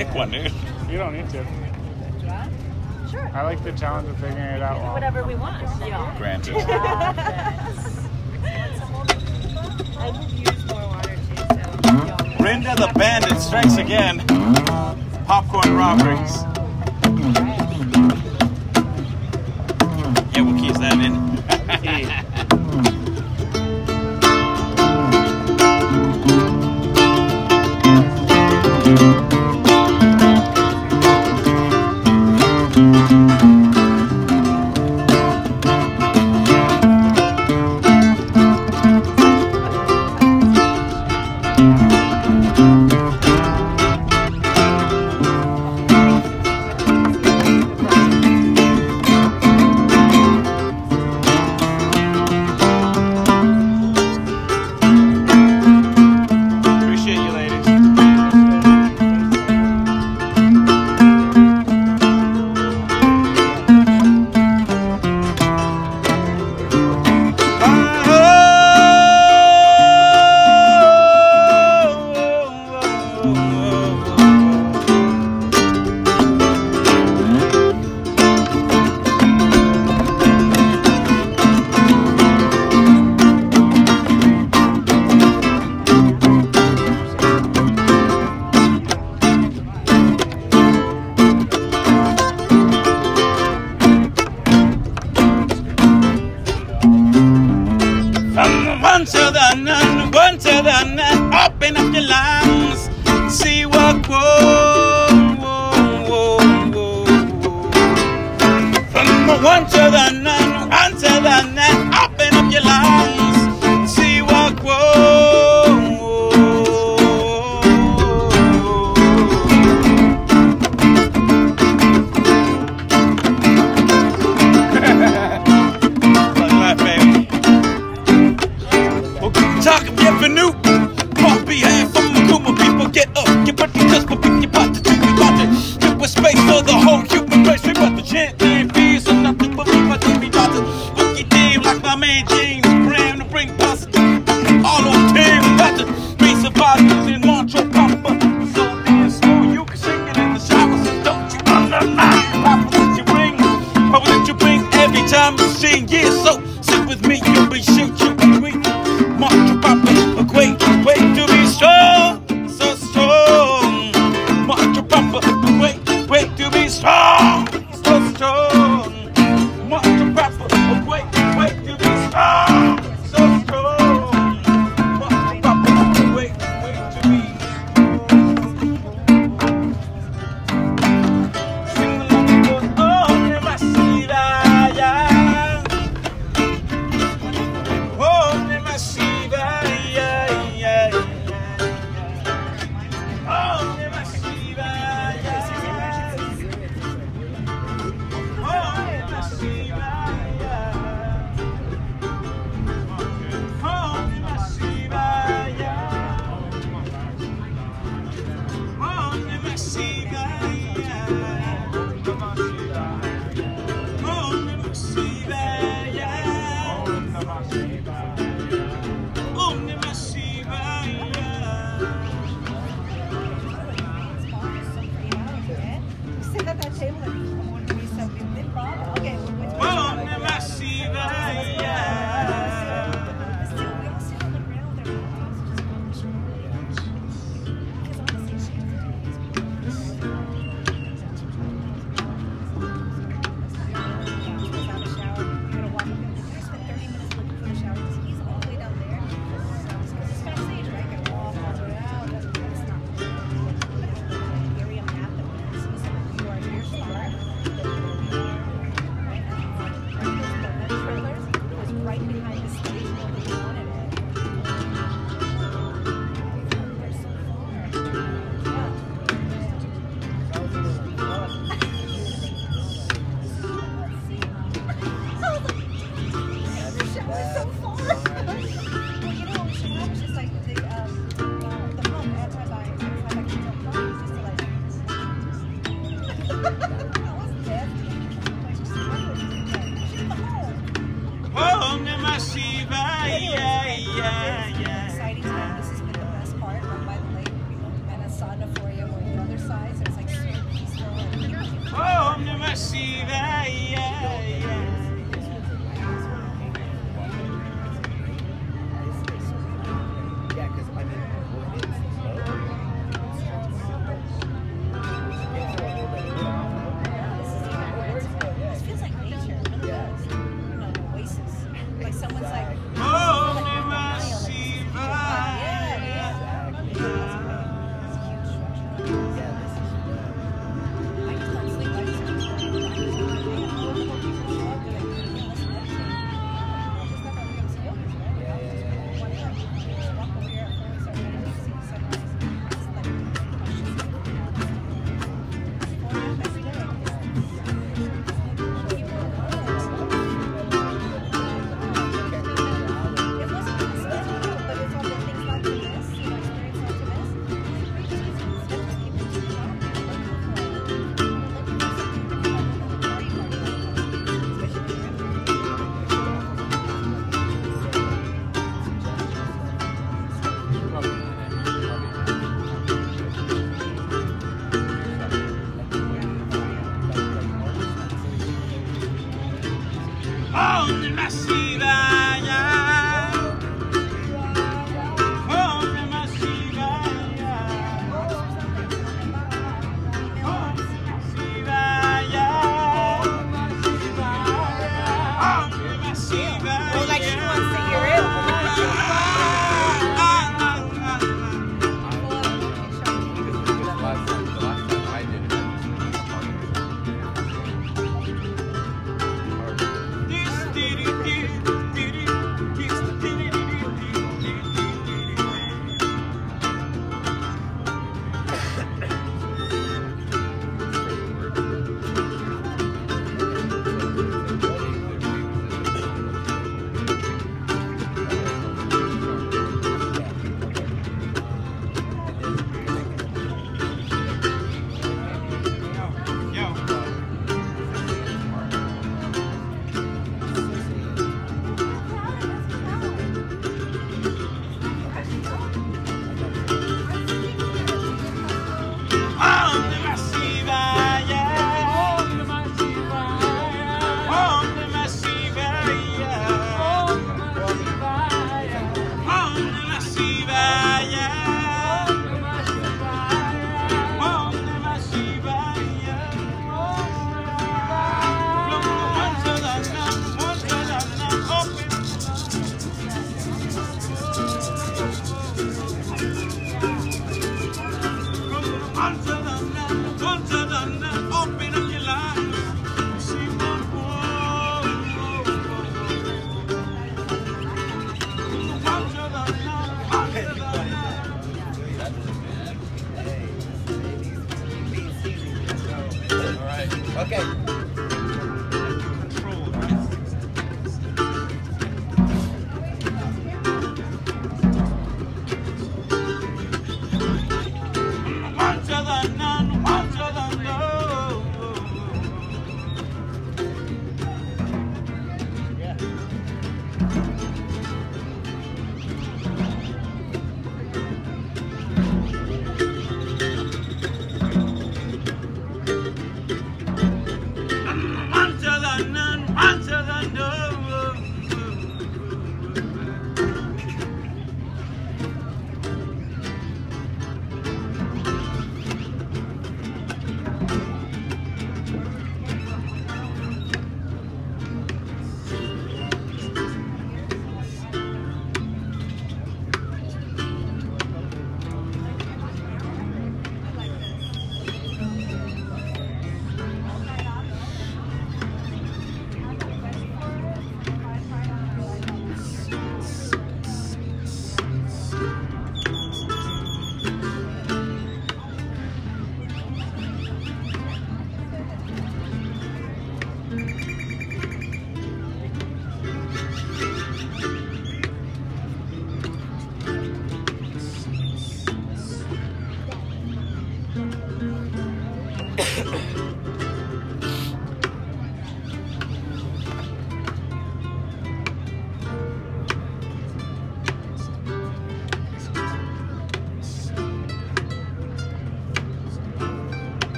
Pick one, dude. You don't need to. Sure. I like the challenge of figuring it out. Well. Whatever we want. Yeah. Granted. I. Brenda the Bandit strikes again. Popcorn robberies. to the one to the nun. Open up your lungs, see what whoa, whoa, whoa, whoa. From one to the nun. singing isso.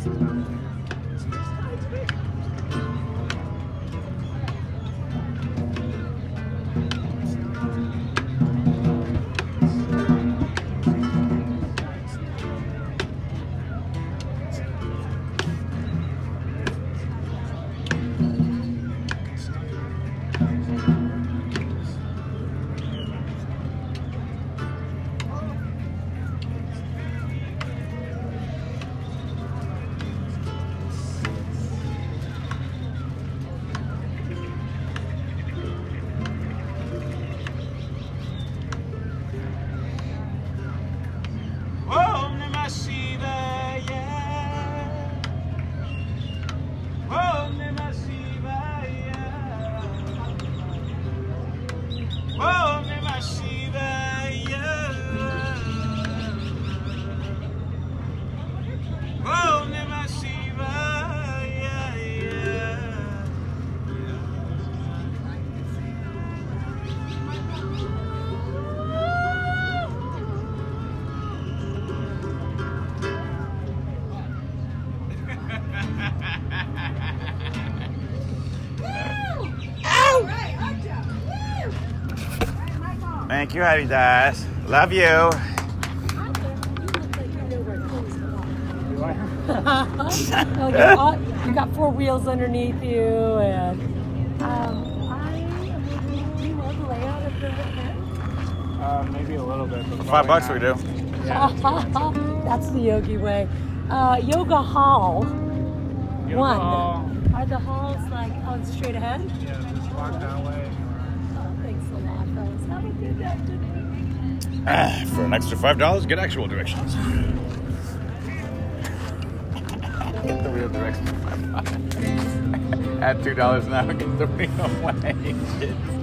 Música Thank you, Hattie Dice. Love you. Do you're all- you got four wheels underneath you, and um, I. Do you know the layout of the event? Uh, maybe a little bit. but five bucks, we do. Yeah. That's the yogi way. Uh, yoga Hall Get One. hall. Are the halls like on straight ahead? Yeah, just walk that way. Ah, for an extra five dollars, get actual directions. get the real directions. for five bucks. Add two dollars now, get the real way.